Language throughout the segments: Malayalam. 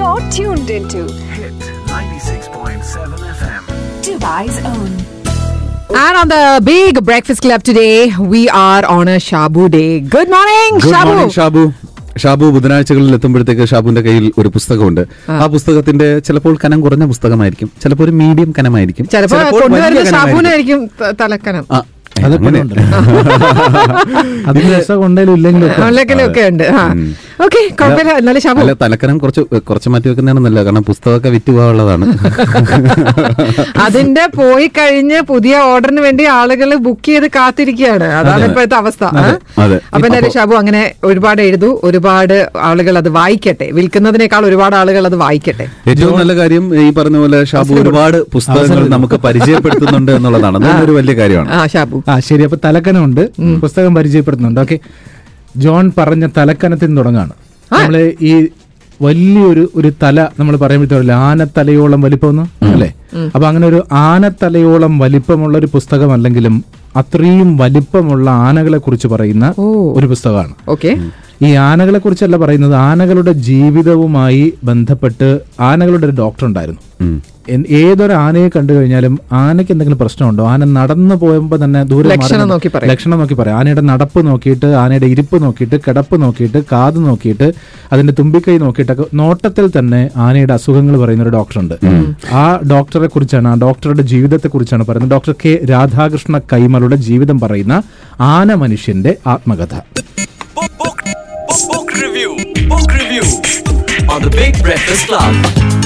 You're tuned into Hit 96.7 FM. Dubai's own. And on the big breakfast club today, we are on a Shabu day. Good morning, Good Shabu. Morning Shabu Shabu ബുധനാഴ്ചകളിൽ എത്തുമ്പോഴത്തേക്ക് ഷാബുവിന്റെ കയ്യിൽ ഒരു പുസ്തകമുണ്ട് ആ പുസ്തകത്തിന്റെ ചിലപ്പോൾ കനം കുറഞ്ഞ പുസ്തകമായിരിക്കും ചിലപ്പോൾ ഒരു മീഡിയം കനമായിരിക്കും ചിലപ്പോ ചിലപ്പോൾ കൊണ്ടുവരുന്ന കനമായിരിക്കും. ത- തലക്കനം ആ, അങ്ങനെ. ഉണ്ട്. രസം ഉണ്ടെങ്കിലും ഇല്ലെങ്കിലും ഒക്കെ. ഉണ്ട് ഓക്കെ കുഴപ്പമില്ല. എന്നാലും ഷാബു അല്ല തലക്കനം കുറച്ച് കുറച്ച് മാറ്റി വെക്കുന്നതാണ് നല്ലത്. കാരണം പുസ്തകമൊക്കെ വിറ്റ് പോകാനുള്ളതാണ്. അതിന്റെ പോയി കഴിഞ്ഞ് പുതിയ ഓർഡറിന് വേണ്ടി ആളുകൾ ബുക്ക് ചെയ്ത് കാത്തിരിക്കുകയാണ്. അതാണ് ഇപ്പോഴത്തെ അവസ്ഥ. അതെ. അപ്പൊ എന്തായാലും ഷാബു അങ്ങനെ ഒരുപാട് എഴുതു ഒരുപാട് ആളുകൾ അത് വായിക്കട്ടെ. വിൽക്കുന്നതിനേക്കാൾ ഒരുപാട് ആളുകൾ അത് വായിക്കട്ടെ. ഏറ്റവും നല്ല കാര്യം ഈ പറഞ്ഞ പോലെ ഷാബു ഒരുപാട് പുസ്തകങ്ങൾ നമുക്ക് പരിചയപ്പെടുത്തുന്നുണ്ട് എന്നുള്ളതാണ്. അതൊരു ഒരു വലിയ കാര്യമാണ്. ആ ഷാബു ആ ശരി. അപ്പൊ തലക്കനമുണ്ട്. പുസ്തകം പരിചയപ്പെടുത്തുന്നുണ്ട്. ഓക്കെ. ജോൺ പറഞ്ഞ തലക്കനത്തിൽ നിന്ന് തുടങ്ങാണ് നമ്മൾ ഈ വലിയൊരു ഒരു തല നമ്മൾ പറയുമ്പോഴത്തേക്കില്ല ആനത്തലയോളം വലിപ്പം അല്ലേ? അപ്പൊ അങ്ങനെ ഒരു ആനത്തലയോളം വലിപ്പമുള്ള ഒരു പുസ്തകം അല്ലെങ്കിലും അത്രയും വലിപ്പമുള്ള ആനകളെ കുറിച്ച് പറയുന്ന ഒരു പുസ്തകമാണ്. ഓക്കെ. ഈ ആനകളെ കുറിച്ചല്ല പറയുന്നത് ആനകളുടെ ജീവിതവുമായി ബന്ധപ്പെട്ട് ആനകളുടെ ഒരു ഡോക്ടർ ഉണ്ടായിരുന്നു. ഏതൊരു ആനയെ കണ്ടു കഴിഞ്ഞാലും ആനയ്ക്ക് എന്തെങ്കിലും പ്രശ്നമുണ്ടോ? ആന നടന്നു പോകുമ്പോൾ തന്നെ ദൂരെ ലക്ഷണം നോക്കി പറയും. ലക്ഷണം നോക്കി പറയാം. ആനയുടെ നടപ്പ് നോക്കിയിട്ട് ആനയുടെ ഇരിപ്പ് നോക്കിയിട്ട് കിടപ്പ് നോക്കിയിട്ട് കാത് നോക്കിയിട്ട് അതിന്റെ തുമ്പിക്കൈ നോക്കിയിട്ടൊക്കെ നോട്ടത്തിൽ തന്നെ ആനയുടെ അസുഖങ്ങൾ പറയുന്ന ഒരു ഡോക്ടറുണ്ട് ആ ഡോക്ടറെ കുറിച്ചാണ് ആ ഡോക്ടറുടെ ജീവിതത്തെ കുറിച്ചാണ് പറയുന്നത്. ഡോക്ടർ കെ രാധാകൃഷ്ണ കൈമളുടെ ജീവിതം പറയുന്ന ആന മനുഷ്യന്റെ ആത്മകഥ Book, book, book, book review. Book review on the Big Breakfast Club.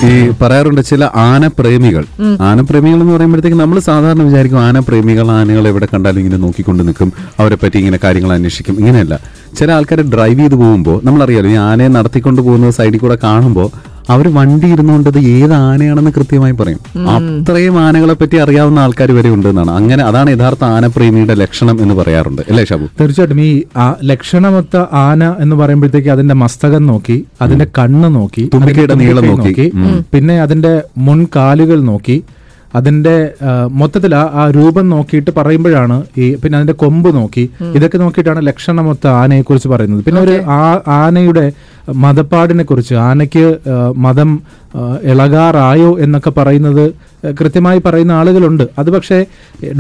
ഈ പറയാറുണ്ട് ചില ആനപ്രേമികൾ ആനപ്രേമികൾ എന്ന് പറയുമ്പോഴത്തേക്ക് നമ്മൾ സാധാരണ വിചാരിക്കും ആനപ്രേമികൾ ആനകൾ എവിടെ കണ്ടാലും ഇങ്ങനെ നോക്കിക്കൊണ്ട് നിൽക്കും അവരെ പറ്റി ഇങ്ങനെ കാര്യങ്ങൾ അന്വേഷിക്കും ഇങ്ങനെയല്ല ചില ആൾക്കാരെ ഡ്രൈവ് ചെയ്ത് പോകുമ്പോൾ നമ്മളറിയാലോ ഈ ആനയെ നടത്തിക്കൊണ്ട് പോകുന്നത് സൈഡിൽ കൂടെ കാണുമ്പോൾ അവർ വണ്ടി ഇരുന്നുകൊണ്ടത് ഏത് ആനയാണെന്ന് കൃത്യമായി പറയും. അത്രയും ആനകളെ പറ്റി അറിയാവുന്ന ആൾക്കാർ വരെ ഉണ്ട് എന്നാണ്. അങ്ങനെ അതാണ് യഥാർത്ഥ ആനപ്രേമിയുടെ ലക്ഷണം എന്ന് പറയാറുണ്ട്. അല്ലേ ഷാബു? തീർച്ചയായിട്ടും. ഈ ആ- ലക്ഷണമൊത്ത ആന എന്ന് പറയുമ്പോഴത്തേക്ക് അതിന്റെ മസ്തകം നോക്കി അതിന്റെ കണ്ണ് നോക്കി തുമ്പിക്കയുടെ നീളം നോക്കി. പിന്നെ അതിന്റെ മുൻകാലുകൾ നോക്കി അതിന്റെ മൊത്തത്തിൽ ആ ആ രൂപം നോക്കിയിട്ട് പറയുമ്പോഴാണ് ഈ പിന്നെ അതിന്റെ കൊമ്പ് നോക്കി. ഇതൊക്കെ നോക്കിയിട്ടാണ് ലക്ഷണമൊത്ത ആനയെ കുറിച്ച് പറയുന്നത്. പിന്നെ ഒരു ആ- ആനയുടെ മതപ്പാടിനെ കുറിച്ച് ആനയ്ക്ക് മതം ഇളകാറായോ എന്നൊക്കെ പറയുന്നത് കൃത്യമായി പറയുന്ന ആളുകളുണ്ട്. അത് പക്ഷേ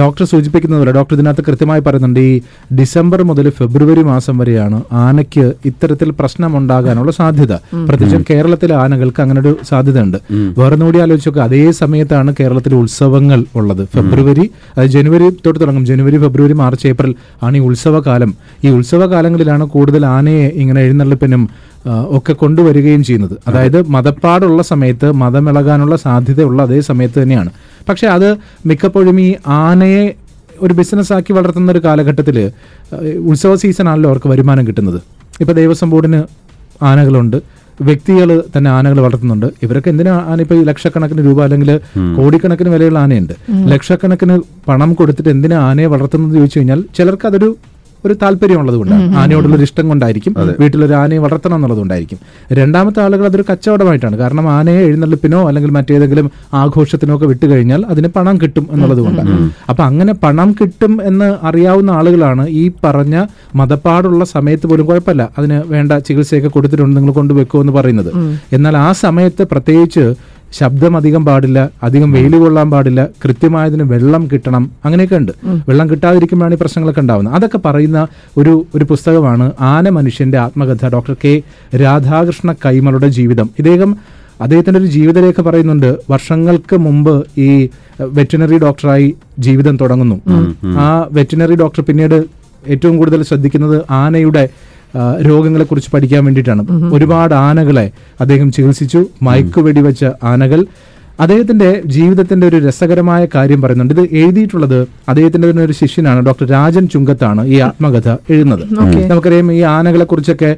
ഡോക്ടർ സൂചിപ്പിക്കുന്നതല്ല ഡോക്ടർ ഇതിനകത്ത് കൃത്യമായി പറയുന്നുണ്ട് ഈ ഡിസംബർ മുതൽ ഫെബ്രുവരി മാസം വരെയാണ് ആനയ്ക്ക് ഇത്തരത്തിൽ പ്രശ്നമുണ്ടാകാനുള്ള സാധ്യത. പ്രത്യേകിച്ചും കേരളത്തിലെ ആനകൾക്ക് അങ്ങനെ ഒരു സാധ്യതയുണ്ട് വേറെ കൂടി ആലോചിച്ച് നോക്കുക അതേ സമയത്താണ് കേരളത്തിലെ ഉത്സവങ്ങൾ ഉള്ളത്. ഫെബ്രുവരി അത് ജനുവരി തൊട്ട് തുടങ്ങും. ജനുവരി ഫെബ്രുവരി മാർച്ച് ഏപ്രിൽ ആണ് ഈ ഉത്സവകാലം. ഈ ഉത്സവകാലങ്ങളിലാണ് കൂടുതൽ ആനയെ ഇങ്ങനെ എഴുന്നള്ളിപ്പിനും ഒക്കെ കൊണ്ടുവരികയും ചെയ്യുന്നത്. അതായത് മതപ്പാടുള്ള സമയത്ത് മതമിളകാനുള്ള സാധ്യതയുള്ള അതേ സമയത്ത് തന്നെയാണ്. പക്ഷെ അത് മിക്കപ്പോഴും ഈ ആനയെ ഒരു ബിസിനസ് ആക്കി വളർത്തുന്ന ഒരു കാലഘട്ടത്തിൽ ഉത്സവ സീസണാണല്ലോ അവർക്ക് വരുമാനം കിട്ടുന്നത്. ഇപ്പൊ ദേവസ്വം ബോർഡിന് ആനകളുണ്ട്. വ്യക്തികൾ തന്നെ ആനകൾ വളർത്തുന്നുണ്ട്. ഇവരൊക്കെ എന്തിനാ ആന ഇപ്പൊ ലക്ഷക്കണക്കിന് രൂപ അല്ലെങ്കിൽ കോടിക്കണക്കിന് വിലയുള്ള ആനയുണ്ട്. ലക്ഷക്കണക്കിന് പണം കൊടുത്തിട്ട് എന്തിനാ ആനയെ വളർത്തുന്നത് ചോദിച്ചു കഴിഞ്ഞാൽ ചിലർക്ക് അതൊരു ഒരു താല്പര്യമുള്ളത് കൊണ്ടാണ് ആനയോടുള്ള ഒരു ഇഷ്ടം കൊണ്ടായിരിക്കും. വീട്ടിലൊരു ആനയെ വളർത്തണം എന്നുള്ളത് കൊണ്ടായിരിക്കും രണ്ടാമത്തെ ആളുകൾ അതൊരു കച്ചവടമായിട്ടാണ്. കാരണം ആനയെ എഴുന്നള്ളിപ്പിനോ അല്ലെങ്കിൽ മറ്റേതെങ്കിലും ആഘോഷത്തിനോ ഒക്കെ വിട്ടു കഴിഞ്ഞാൽ അതിന് പണം കിട്ടും എന്നുള്ളത് കൊണ്ടാണ് അപ്പൊ അങ്ങനെ പണം കിട്ടും എന്ന് അറിയാവുന്ന ആളുകളാണ് ഈ പറഞ്ഞ മതപ്പാടുള്ള സമയത്ത് പോലും കുഴപ്പമില്ല. അതിന് വേണ്ട ചികിത്സയൊക്കെ കൊടുത്തിട്ടുണ്ട് നിങ്ങൾ കൊണ്ടുവെക്കുമെന്ന് പറയുന്നത്. എന്നാൽ ആ സമയത്ത് പ്രത്യേകിച്ച് ശബ്ദം അധികം പാടില്ല അധികം വെയിൽ കൊള്ളാൻ പാടില്ല കൃത്യമായതിന് വെള്ളം കിട്ടണം അങ്ങനെയൊക്കെ ഉണ്ട്. വെള്ളം കിട്ടാതിരിക്കുമ്പോഴാണ് ഈ പ്രശ്നങ്ങളൊക്കെ ഉണ്ടാവുന്നത്. അതൊക്കെ പറയുന്ന ഒരു ഒരു പുസ്തകമാണ് ആന മനുഷ്യന്റെ ആത്മകഥ. ഡോക്ടർ കെ രാധാകൃഷ്ണ കൈമളുടെ ജീവിതം. ഇദ്ദേഹം അദ്ദേഹത്തിന്റെ ഒരു ജീവിതരേഖ പറയുന്നുണ്ട് വർഷങ്ങൾക്ക് മുമ്പ് ഈ വെറ്റിനറി ഡോക്ടറായി ജീവിതം തുടങ്ങുന്നു. ആ വെറ്റിനറി ഡോക്ടർ പിന്നീട് ഏറ്റവും കൂടുതൽ ശ്രദ്ധിക്കുന്നത് ആനയുടെ രോഗങ്ങളെ കുറിച്ച് പഠിക്കാൻ വേണ്ടിയിട്ടാണ്. ഒരുപാട് ആനകളെ അദ്ദേഹം ചികിത്സിച്ചു. മയക്കുവെടി വെച്ച ആനകൾ. അദ്ദേഹത്തിന്റെ ജീവിതത്തിന്റെ ഒരു രസകരമായ കാര്യം പറയുന്നുണ്ട്. ഇത് എഴുതിയിട്ടുള്ളത് അദ്ദേഹത്തിന്റെ തന്നെ ഒരു ശിഷ്യനാണ് ഡോക്ടർ രാജൻ ചുങ്കത്താണ് ഈ ആത്മകഥ എഴുതുന്നത്. നമുക്കറിയാം ഈ ആനകളെ കുറിച്ചൊക്കെ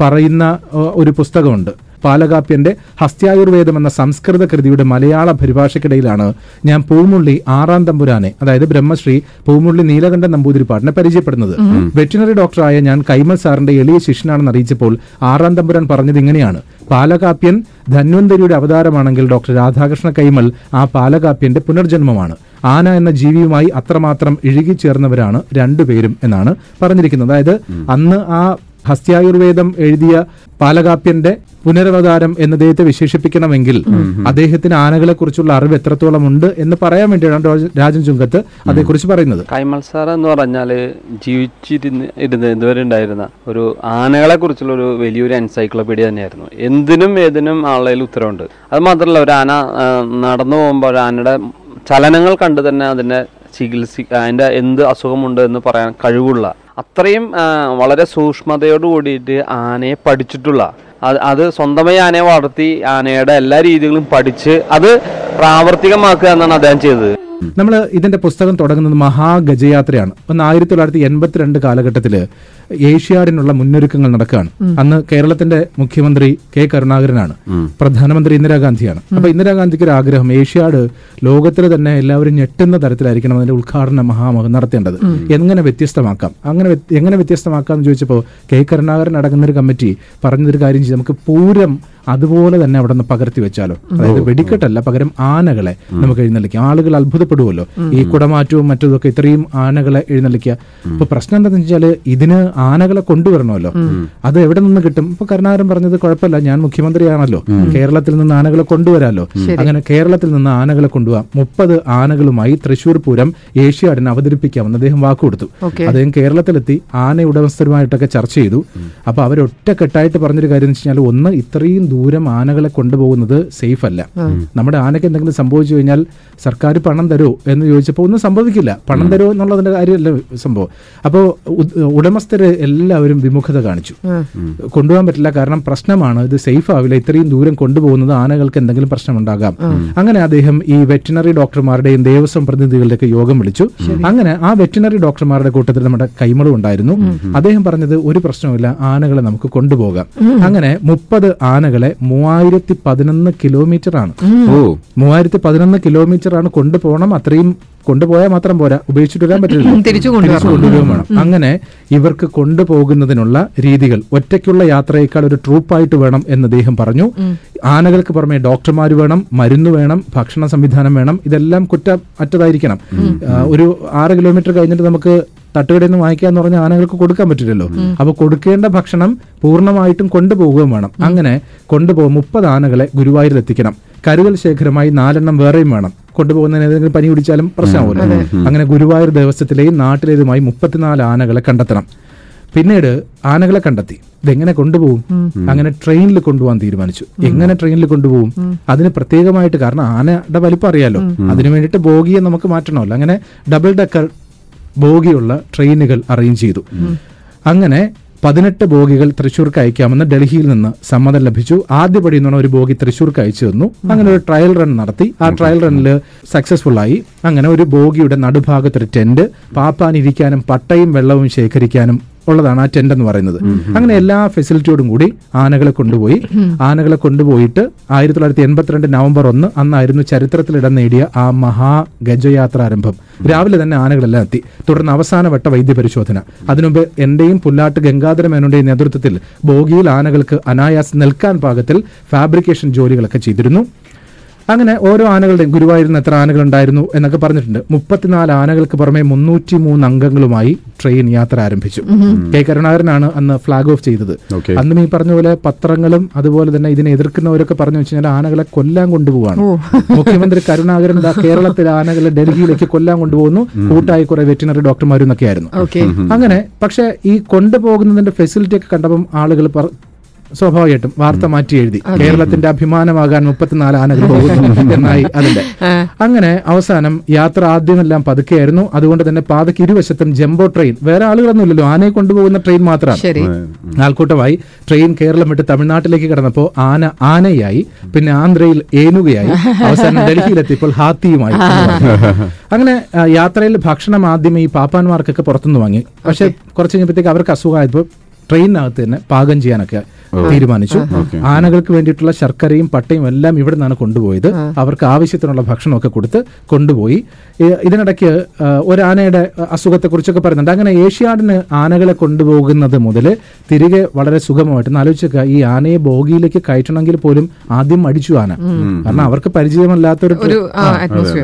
പറയുന്ന ഒരു പുസ്തകമുണ്ട്. പാലകാപ്യന്റെ ഹസ്ത്യായുർവേദം എന്ന സംസ്കൃത കൃതിയുടെ മലയാള പരിഭാഷയ്ക്കിടയിലാണ് ഞാൻ പൂമുള്ളി ആറാം തമ്പുരാനെ അതായത് ബ്രഹ്മശ്രീ പൂമുള്ളി നീലകണ്ഠൻ നമ്പൂതിരിപ്പാടിനെ പരിചയപ്പെടുന്നത്. വെറ്റിനറി ഡോക്ടറായ ഞാൻ കൈമൽ സാറിന്റെ എളിയ ശിഷ്യനാണെന്ന് അറിയിച്ചപ്പോൾ ആറാം തമ്പുരാൻ പറഞ്ഞത് ഇങ്ങനെയാണ്. പാലകാപ്യൻ ധന്വന്തരിയുടെ അവതാരമാണെങ്കിൽ ഡോക്ടർ രാധാകൃഷ്ണ കൈമൽ ആ പാലകാപ്യന്റെ പുനർജന്മമാണ്. ആന എന്ന ജീവിയുമായി അത്രമാത്രം ഇഴുകിച്ചേർന്നവരാണ് രണ്ടുപേരും എന്നാണ് പറഞ്ഞിരിക്കുന്നത്. അതായത് അന്ന് ആ ഹസ്ത്യായുർവേദം എഴുതിയ പാലകാപ്യന്റെ പുനരവതാരം എന്ന് അദ്ദേഹത്തെ വിശേഷിപ്പിക്കണമെങ്കിൽ അദ്ദേഹത്തിന് ആനകളെ കുറിച്ചുള്ള അറിവ് എത്രത്തോളം ഉണ്ട് എന്ന് പറയാൻ വേണ്ടിയാണ് രാജ- രാജൻ ചുങ്കത്ത് അതേക്കുറിച്ച് പറയുന്നത്. കൈമൾ സാർ എന്ന് പറഞ്ഞാൽ ജീവിച്ചിരുന്ന് ഇരുന്ന് ഇതുവരെ ഉണ്ടായിരുന്ന ഒരു ആനകളെ കുറിച്ചുള്ള ഒരു വലിയൊരു എൻസൈക്ലോപീഡിയ തന്നെയായിരുന്നു. എന്തിനും ഏതിനും ആളുകളിൽ ഉത്തരവുണ്ട്. അത് മാത്രമല്ല ഒരു ആന നടന്നു പോകുമ്പോൾ ഒരു ആനയുടെ ചലനങ്ങൾ കണ്ട് തന്നെ അതിനെ ചികിത്സി അതിന്റെ എന്ത് അസുഖമുണ്ട് എന്ന് പറയാൻ കഴിവുള്ള അത്രയും വളരെ സൂക്ഷ്മതയോട് കൂടിയിട്ട് ആനയെ പഠിച്ചിട്ടുള്ള അത് അത് സ്വന്തമായി ആനയെ വളർത്തി ആനയുടെ എല്ലാ രീതികളും പഠിച്ച് അത് പ്രാവർത്തികമാക്കുക എന്നാണ് അദ്ദേഹം ചെയ്തത്. നമ്മൾ ഇതിന്റെ പുസ്തകം തുടങ്ങുന്നത് മഹാഗജയാത്രയാണ്. ഒന്ന് ആയിരത്തി തൊള്ളായിരത്തി എൺപത്തിരണ്ട് കാലഘട്ടത്തിൽ ഏഷ്യാഡിനുള്ള മുന്നൊരുക്കങ്ങൾ നടക്കുകയാണ്. അന്ന് കേരളത്തിന്റെ മുഖ്യമന്ത്രി കെ കരുണാകരനാണ്. പ്രധാനമന്ത്രി ഇന്ദിരാഗാന്ധിയാണ്. അപ്പൊ ഇന്ദിരാഗാന്ധിക്ക് ഒരു ആഗ്രഹം ഏഷ്യാഡ് ലോകത്തിൽ തന്നെ എല്ലാവരും ഞെട്ടുന്ന തരത്തിലായിരിക്കണം അതിന്റെ ഉദ്ഘാടനം മഹാമഹം നടത്തേണ്ടത്. എങ്ങനെ വ്യത്യസ്തമാക്കാം? അങ്ങനെ എങ്ങനെ വ്യത്യസ്തമാക്കാം എന്ന് ചോദിച്ചപ്പോൾ കെ കരുണാകരൻ അടങ്ങുന്ന ഒരു കമ്മിറ്റി പറഞ്ഞൊരു കാര്യം ചെയ്ത്. നമുക്ക് പൂരം അതുപോലെ തന്നെ അവിടെ നിന്ന് പകർത്തി വെച്ചാലോ. അതായത് വെടിക്കെട്ടല്ല പകരം ആനകളെ നമുക്ക് എഴുന്നള്ളിക്കാം. ആളുകൾ അത്ഭുതപ്പെടുമല്ലോ ഈ കുടമാറ്റവും മറ്റതൊക്കെ ഇത്രയും ആനകളെ എഴുന്നള്ളിക്കുക. ഇപ്പൊ പ്രശ്നം എന്താണെന്ന് വെച്ചാൽ ഇതിന് ആനകളെ കൊണ്ടുവരണമല്ലോ. അത് എവിടെ നിന്ന് കിട്ടും? ഇപ്പൊ കരുണാകരൻ പറഞ്ഞത് കുഴപ്പമില്ല. ഞാൻ മുഖ്യമന്ത്രിയാണല്ലോ. കേരളത്തിൽ നിന്ന് ആനകളെ കൊണ്ടുവരാമല്ലോ അങ്ങനെ കേരളത്തിൽ നിന്ന് ആനകളെ കൊണ്ടുപോകാം മുപ്പത് ആനകളുമായി തൃശൂർ പൂരം ഏഷ്യാഡിന് അവതരിപ്പിക്കാമെന്ന് അദ്ദേഹം വാക്കുകൊടുത്തു അദ്ദേഹം കേരളത്തിലെത്തി ആന ഉടമസ്ഥരുമായിട്ടൊക്കെ ചർച്ച ചെയ്തു. അപ്പൊ അവർ കെട്ടായിട്ട് പറഞ്ഞൊരു കാര്യം എന്ന് വെച്ചാൽ ഒന്ന് ഇത്രയും ദൂരം ആനകളെ കൊണ്ടുപോകുന്നത് സേഫ് അല്ല. നമ്മുടെ ആനയ്ക്ക് എന്തെങ്കിലും സംഭവിച്ചു കഴിഞ്ഞാൽ സർക്കാർ പണം തരുമോ എന്ന് ചോദിച്ചപ്പോൾ ഒന്നും സംഭവിക്കില്ല. പണം തരുമോ എന്നുള്ളതിന്റെ കാര്യമല്ല സംഭവം. അപ്പോൾ ഉടമസ്ഥര് എല്ലാവരും വിമുഖത കാണിച്ചു. കൊണ്ടുപോകാൻ പറ്റില്ല. കാരണം പ്രശ്നമാണ്. ഇത് സേഫ് ആവില്ല. ഇത്രയും ദൂരം കൊണ്ടുപോകുന്നത് ആനകൾക്ക് എന്തെങ്കിലും പ്രശ്നമുണ്ടാകാം. അങ്ങനെ അദ്ദേഹം ഈ വെറ്റിനറി ഡോക്ടർമാരുടെയും ദേവസ്വം പ്രതിനിധികളുടെയൊക്കെ യോഗം വിളിച്ചു. അങ്ങനെ ആ വെറ്റിനറി ഡോക്ടർമാരുടെ കൂട്ടത്തിൽ നമ്മുടെ കൈമളും ഉണ്ടായിരുന്നു. അദ്ദേഹം പറഞ്ഞത് ഒരു പ്രശ്നവുമില്ല. ആനകളെ നമുക്ക് കൊണ്ടുപോകാം. അങ്ങനെ മുപ്പത് ആനകളെ മൂവായിരത്തി പതിനൊന്ന് കിലോമീറ്റർ ആണ് ഓ. മൂവായിരത്തി പതിനൊന്ന് കിലോമീറ്റർ ആണ് കൊണ്ടുപോകണം. അത്രയും കൊണ്ടുപോയാൽ മാത്രം പോരാ. ഉപേക്ഷിച്ചിട്ട് വരാൻ പറ്റില്ല തിരിച്ചു. കൊണ്ടുവരികയും വേണം. അങ്ങനെ ഇവർക്ക് കൊണ്ടുപോകുന്നതിനുള്ള രീതികൾ ഒറ്റയ്ക്കുള്ള യാത്രയേക്കാൾ ഒരു ട്രൂപ്പായിട്ട് വേണം എന്ന് അദ്ദേഹം പറഞ്ഞു. ആനകൾക്ക് പുറമെ ഡോക്ടർമാർ വേണം മരുന്ന് വേണം ഭക്ഷണ സംവിധാനം വേണം. ഇതെല്ലാം കുറ്റം അറ്റതായിരിക്കണം. ഒരു ആറ് കിലോമീറ്റർ കഴിഞ്ഞിട്ട് നമുക്ക് തട്ടുകടയിൽ നിന്ന് വാങ്ങിക്കാന്ന് പറഞ്ഞാൽ ആനകൾക്ക് കൊടുക്കാൻ പറ്റില്ലല്ലോ. അപ്പൊ കൊടുക്കേണ്ട ഭക്ഷണം പൂർണമായിട്ടും കൊണ്ടുപോകുകയും വേണം. അങ്ങനെ കൊണ്ടുപോകും മുപ്പത് ആനകളെ ഗുരുവായൂരിൽ എത്തിക്കണം. കരുതൽ ശേഖരമായി നാലെണ്ണം വേറെയും വേണം. കൊണ്ടുപോകുന്നതിന് ഏതെങ്കിലും പനി പിടിച്ചാലും പ്രശ്നമാവില്ല. അങ്ങനെ ഗുരുവായൂർ ദേവസ്വത്തിലെയും നാട്ടിലേതുമായി മുപ്പത്തിനാല് ആനകളെ കണ്ടെത്തണം. പിന്നീട് ആനകളെ കണ്ടെത്തി. ഇതെങ്ങനെ കൊണ്ടുപോകും? അങ്ങനെ ട്രെയിനിൽ കൊണ്ടുപോകാൻ തീരുമാനിച്ചു. എങ്ങനെ ട്രെയിനിൽ കൊണ്ടുപോകും? അതിന് പ്രത്യേകമായിട്ട് കാരണം ആനയുടെ വലിപ്പം അറിയാലോ. അതിനു വേണ്ടിയിട്ട് ബോഗിയെ നമുക്ക് മാറ്റണമല്ലോ. അങ്ങനെ ഡബിൾ ഡെക്കർ ബോഗിയുള്ള ട്രെയിനുകൾ അറേഞ്ച് ചെയ്തു. അങ്ങനെ പതിനെട്ട് ബോഗികൾ തൃശ്ശൂർക്ക് അയക്കാമെന്ന് ഡൽഹിയിൽ നിന്ന് സമ്മതം ലഭിച്ചു. ആദ്യപടി എന്ന് ഒരു ബോഗി തൃശ്ശൂർക്ക് അയച്ചു തന്നു. അങ്ങനെ ഒരു ട്രയൽ റൺ നടത്തി. ആ ട്രയൽ റണ്ണിൽ സക്സസ്ഫുൾ ആയി. അങ്ങനെ ഒരു ബോഗിയുടെ നടുഭാഗത്തൊരു ടെന്റ് പാപ്പാനിരിക്കാനും പട്ടയും വെള്ളവും ശേഖരിക്കാനും ഉള്ളതാണ് ആ ടെന്റ് എന്ന് പറയുന്നത്. അങ്ങനെ എല്ലാ ഫെസിലിറ്റിയോടും കൂടി ആനകളെ കൊണ്ടുപോയി. ആനകളെ കൊണ്ടുപോയിട്ട് ആയിരത്തി തൊള്ളായിരത്തി എൺപത്തിരണ്ട് നവംബർ ഒന്ന് അന്നായിരുന്നു ചരിത്രത്തിൽ ഇടം നേടിയ ആ മഹാ ഗജയാത്ര ആരംഭം. രാവിലെ തന്നെ ആനകളെല്ലാം എത്തി. തുടർന്ന് അവസാനവട്ട വൈദ്യപരിശോധന. അതിനുമുമ്പ് എന്റെയും പുല്ലാട്ട് ഗംഗാധര മേനോന്റെയും നേതൃത്വത്തിൽ ബോഗിയിൽ ആനകൾക്ക് അനായാസം നിൽക്കാൻ പാകത്തിൽ ഫാബ്രിക്കേഷൻ ജോലികളൊക്കെ ചെയ്തിരുന്നു. അങ്ങനെ ഓരോ ആനകളുടെയും ഗുരുവായൂരിൽ എത്ര ആനകൾ ഉണ്ടായിരുന്നു എന്നൊക്കെ പറഞ്ഞിട്ടുണ്ട്. മുപ്പത്തിനാല് ആനകൾക്ക് പുറമെ മുന്നൂറ്റി മൂന്ന് അംഗങ്ങളുമായി ട്രെയിൻ യാത്ര ആരംഭിച്ചു. കെ കരുണാകരനാണ് അന്ന് ഫ്ലാഗ് ഓഫ് ചെയ്തത്. അന്നും ഈ പറഞ്ഞ പോലെ പത്രങ്ങളും അതുപോലെ തന്നെ ഇതിനെ എതിർക്കുന്നവരൊക്കെ പറഞ്ഞു വെച്ചാൽ ആനകളെ കൊല്ലാൻ കൊണ്ടുപോവാണ്. മുഖ്യമന്ത്രി കരുണാകരൻ ദാ കേരളത്തിലെ ആനകളെ ഡൽഹിയിലേക്ക് കൊല്ലാൻ കൊണ്ടുപോകുന്നു. കൂട്ടായി കുറെ വെറ്റിനറി ഡോക്ടർമാരും ഒക്കെ ആയിരുന്നു അങ്ങനെ പക്ഷെ ഈ കൊണ്ടുപോകുന്നതിന്റെ ഫെസിലിറ്റി ഒക്കെ കണ്ടപ്പം ആളുകൾ പറ- സ്വാഭാവികമായിട്ടും വാർത്ത മാറ്റി എഴുതി കേരളത്തിന്റെ അഭിമാനമാകാൻ മുപ്പത്തിനാല് ആനകൾ പോകുന്നു എന്നായി അതിന്റെ. അങ്ങനെ അവസാനം യാത്ര ആദ്യമെല്ലാം പതുക്കെയായിരുന്നു. അതുകൊണ്ട് തന്നെ പാതയ്ക്ക് ഇരുവശത്തും ജംബോ ട്രെയിൻ. വേറെ ആളുകളൊന്നുമില്ലല്ലോ ആനയെ കൊണ്ടുപോകുന്ന ട്രെയിൻ മാത്രമാണ്. ആൾക്കൂട്ടമായി ട്രെയിൻ കേരളം വിട്ട് തമിഴ്നാട്ടിലേക്ക് കടന്നപ്പോൾ ആന ആനയായി പിന്നെ ആന്ധ്രയിൽ ഏനുകയായി അവസാനം ഡൽഹിയിലെത്തിയപ്പോൾ ഹാത്തിയുമായി അങ്ങനെ യാത്രയിൽ ഭക്ഷണം ആദ്യം ഈ പാപ്പാന്മാർക്കൊക്കെ പുറത്തുനിന്ന് വാങ്ങി. പക്ഷെ കുറച്ച് കഴിഞ്ഞപ്പോഴത്തേക്ക് അവർക്ക് അസുഖമായപ്പോൾ ട്രെയിനകത്ത് തന്നെ പാകം ചെയ്യാനൊക്കെ തീരുമാനിച്ചു. ആനകൾക്ക് വേണ്ടിയിട്ടുള്ള ശർക്കരയും പട്ടയും എല്ലാം ഇവിടെ നിന്നാണ് കൊണ്ടുപോയത് അവർക്ക് ആവശ്യത്തിനുള്ള ഭക്ഷണമൊക്കെ കൊടുത്ത് കൊണ്ടുപോയി. ഇതിനിടയ്ക്ക് ഒരാനയുടെ ഒരു ആനയുടെ അസുഖത്തെ കുറിച്ചൊക്കെ പറയുന്നുണ്ട്. അങ്ങനെ ഏഷ്യാഡിന് ആനകളെ കൊണ്ടുപോകുന്നത് മുതൽ തിരികെ വളരെ സുഖമായിട്ട് ആലോചിച്ചൊക്കെ. ഈ ആനയെ ബോഗിയിലേക്ക് കയറ്റണമെങ്കിൽ പോലും ആദ്യം മടിച്ചു ആന. കാരണം അവർക്ക് പരിചയമല്ലാത്തൊരു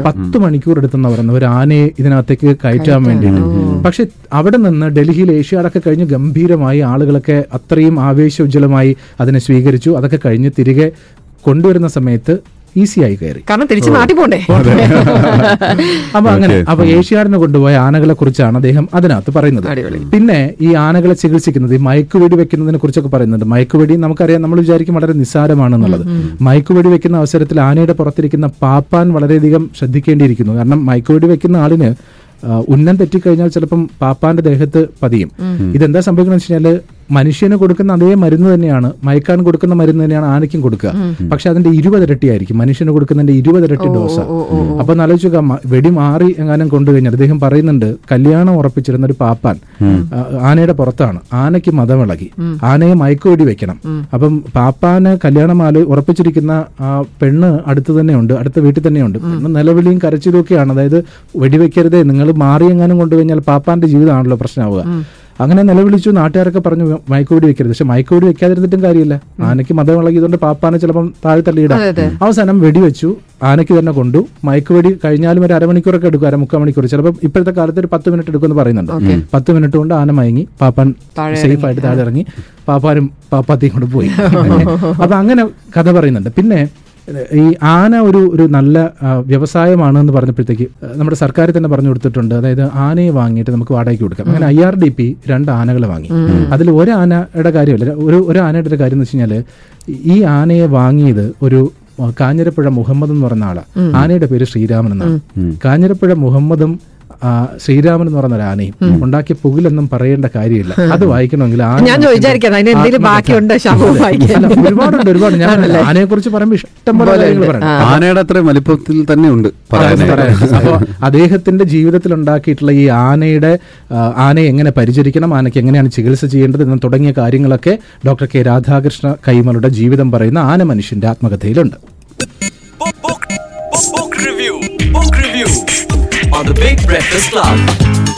പത്ത് മണിക്കൂർ എടുത്തെന്ന് പറയുന്നത് ഒരു ആനയെ ഇതിനകത്തേക്ക് കയറ്റാൻ വേണ്ടിയിട്ട്. പക്ഷെ അവിടെ നിന്ന് ഡൽഹിയിൽ ഏഷ്യാഡൊക്കെ കഴിഞ്ഞ് ഗംഭീരമായി ആളുകളൊക്കെ അത്രയും ആവേശോജ്വലമായി അതിനെ സ്വീകരിച്ചു. അതൊക്കെ കഴിഞ്ഞ് തിരികെ കൊണ്ടുവരുന്ന സമയത്ത് ഈസിയായി കയറി. കാരണം തിരിച്ച് നാട്ടിൽ പോണ്ടേ? അപ്പൊ അങ്ങനെ. അപ്പൊ ഏഷ്യാഡിന് കൊണ്ടുപോയ ആനകളെ കുറിച്ചാണ് അദ്ദേഹം അതിനകത്ത് പറയുന്നത്. പിന്നെ ഈ ആനകളെ ചികിത്സിക്കുന്നത് ഈ മയക്കുവെടി വെക്കുന്നതിനെ കുറിച്ചൊക്കെ പറയുന്നുണ്ട്. മയക്കുവെടി നമുക്കറിയാം നമ്മൾ വിചാരിക്കും വളരെ നിസ്സാരമാണെന്നുള്ളത്. മയക്കുവെടി വെക്കുന്ന അവസരത്തിൽ ആനയുടെ പുറത്തിരിക്കുന്ന പാപ്പാൻ വളരെയധികം ശ്രദ്ധിക്കേണ്ടിയിരിക്കുന്നു. കാരണം മയക്കുവെടി വെക്കുന്ന ആളിന് ഉന്നം തെറ്റിക്കഴിഞ്ഞാൽ ചിലപ്പം പാപ്പാന്റെ ദേഹത്ത് പതിയും. ഇതെന്താ സംഭവിക്കുന്നത് വെച്ച് മനുഷ്യന് കൊടുക്കുന്ന അതേ മരുന്ന് തന്നെയാണ് മയക്കാൻ കൊടുക്കുന്ന മരുന്ന് തന്നെയാണ് ആനയ്ക്കും കൊടുക്കുക. പക്ഷെ അതിന്റെ ഇരുപതിരട്ടി ആയിരിക്കും മനുഷ്യന് കൊടുക്കുന്നതിന്റെ ഇരുപതിരട്ടി ഡോസ്. അപ്പൊ ആലോചിക്കുക മ- വെടി മാറി എങ്ങാനും കൊണ്ടുകഴിഞ്ഞാൽ അദ്ദേഹം പറയുന്നുണ്ട് കല്യാണം ഉറപ്പിച്ചിരുന്ന ഒരു പാപ്പാൻ ആനയുടെ പുറത്താണ്. ആനയ്ക്ക് മതമിളകി. ആനയെ മയക്കുവെടി വെക്കണം. അപ്പം പാപ്പാന് കല്യാണം ആല ഉറപ്പിച്ചിരിക്കുന്ന ആ പെണ്ണ് അടുത്ത് തന്നെയുണ്ട് അടുത്ത വീട്ടിൽ തന്നെയുണ്ട്. പെണ്ണ് നിലവിളിയും കരച്ചിലും ഒക്കെയാണ് അതായത് വെടിവെക്കരുതേ നിങ്ങൾ മാറി എങ്ങാനും കൊണ്ടുകഴിഞ്ഞാൽ പാപ്പാന്റെ ജീവിതമാണല്ലോ പ്രശ്നമാവുക അങ്ങനെ നിലവിളിച്ചു. നാട്ടുകാരൊക്കെ പറഞ്ഞു മയക്കോടി വെക്കരുത്. പക്ഷെ മയക്കോടി വെക്കാതിരുന്നിട്ടും കാര്യമില്ല. ആനയ്ക്ക് മതം ഇളകിയതുകൊണ്ട് പാപ്പാനെ ചിലപ്പം താഴെ തള്ളിയിടാം. അവസാനം വെടിവെച്ചു. ആനയ്ക്ക് തന്നെ കൊണ്ടു. മയക്കുവെടി കഴിഞ്ഞാലും ഒരു അരമണിക്കൂറൊക്കെ എടുക്കും അരമുക്കാൽ മണിക്കൂർ. ചിലപ്പോൾ ഇപ്പോഴത്തെ കാലത്ത് ഒരു പത്ത് മിനിറ്റ് എടുക്കുമെന്ന് പറയുന്നുണ്ട്. പത്ത് മിനിറ്റ് കൊണ്ട് ആന മയങ്ങി. പാപ്പാൻ സേഫ് ആയിട്ട് താഴെ ഇറങ്ങി. പാപ്പാനും പാപ്പാത്തിയും കൊണ്ട് പോയി. അപ്പൊ അങ്ങനെ കഥ പറയുന്നുണ്ട്. പിന്നെ ഈ ആന ഒരു ഒരു നല്ല വ്യവസായമാണ് എന്ന് പറഞ്ഞപ്പോഴത്തേക്ക് നമ്മുടെ സർക്കാർ തന്നെ പറഞ്ഞു കൊടുത്തിട്ടുണ്ട്. അതായത് ആനയെ വാങ്ങിയിട്ട് നമുക്ക് വാടകയ്ക്ക് കൊടുക്കാം. അങ്ങനെ ഐ ആർ ഡി പി രണ്ട് ആനകളെ വാങ്ങി. അതിൽ ഒരു ആനയുടെ കാര്യമല്ല ഒരു ഒരു ആനയുടെ കാര്യം എന്ന് വെച്ച് കഴിഞ്ഞാൽ ഈ ആനയെ വാങ്ങിയത് ഒരു കാഞ്ഞിരപ്പുഴ മുഹമ്മദ് എന്ന് പറഞ്ഞ ആളാണ് ആനയുടെ പേര് ശ്രീരാമൻ എന്നാണ്. കാഞ്ഞിരപ്പുഴ മുഹമ്മദും ശ്രീരാമൻ എന്ന് പറയുന്ന ഒരു ആനയും ഉണ്ടാക്കിയ പുകിലൊന്നും പറയേണ്ട കാര്യമില്ല. അത് വായിക്കണമെങ്കിൽ ഞാൻ ഒരുപാടുണ്ട് ഒരുപാട് ഞാൻ ആനയെ കുറിച്ച് പറയുമ്പോൾ ഇഷ്ടം പോലെ ആനയുടെ വലിപ്പത്തിൽ തന്നെ ഉണ്ട് അപ്പോൾ അദ്ദേഹത്തിന്റെ ജീവിതത്തിൽ ഉണ്ടാക്കിയിട്ടുള്ള ഈ ആനയുടെ ആനയെ എങ്ങനെ പരിചരിക്കണം ആനയ്ക്ക് എങ്ങനെയാണ് ചികിത്സ ചെയ്യേണ്ടത് എന്ന് തുടങ്ങിയ കാര്യങ്ങളൊക്കെ ഡോക്ടർ കെ രാധാകൃഷ്ണ കൈമളുടെ ജീവിതം പറയുന്ന ആന മനുഷ്യന്റെ ആത്മകഥയിലുണ്ട്. Book, book, on the Big Breakfast Club.